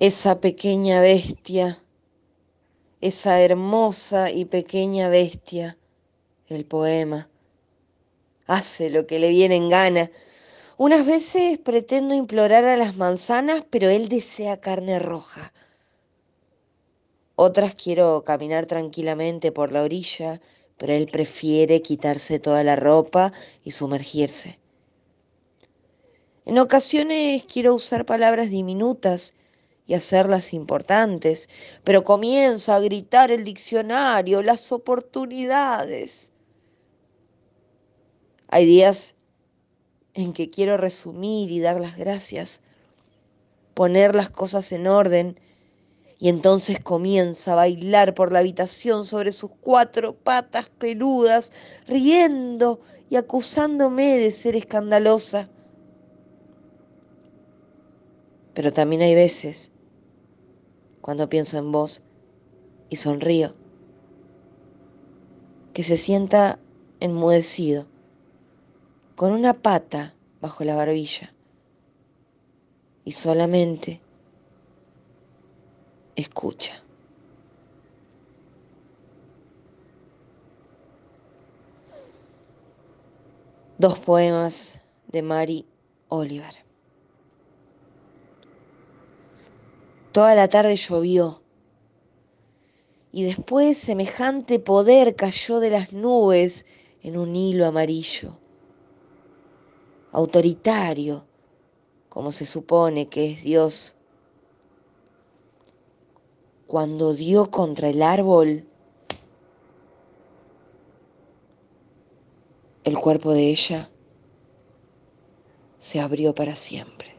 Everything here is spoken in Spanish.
esa pequeña bestia, esa hermosa y pequeña bestia, el poema. Hace lo que le viene en gana. Unas veces pretendo implorar a las manzanas, pero él desea carne roja. Otras quiero caminar tranquilamente por la orilla, pero él prefiere quitarse toda la ropa y sumergirse. En ocasiones quiero usar palabras diminutas y hacerlas importantes, pero comienza a gritar el diccionario, las oportunidades. Hay días en que quiero resumir y dar las gracias, poner las cosas en orden, y entonces comienza a bailar por la habitación sobre sus cuatro patas peludas, riendo y acusándome de ser escandalosa. Pero también hay veces cuando pienso en vos y sonrío, que se sienta enmudecido, con una pata bajo la barbilla y solamente escucha. Dos poemas de Mary Oliver. Toda la tarde llovió y después semejante poder cayó de las nubes en un hilo amarillo, autoritario, como se supone que es Dios. Cuando dio contra el árbol, el cuerpo de ella se abrió para siempre.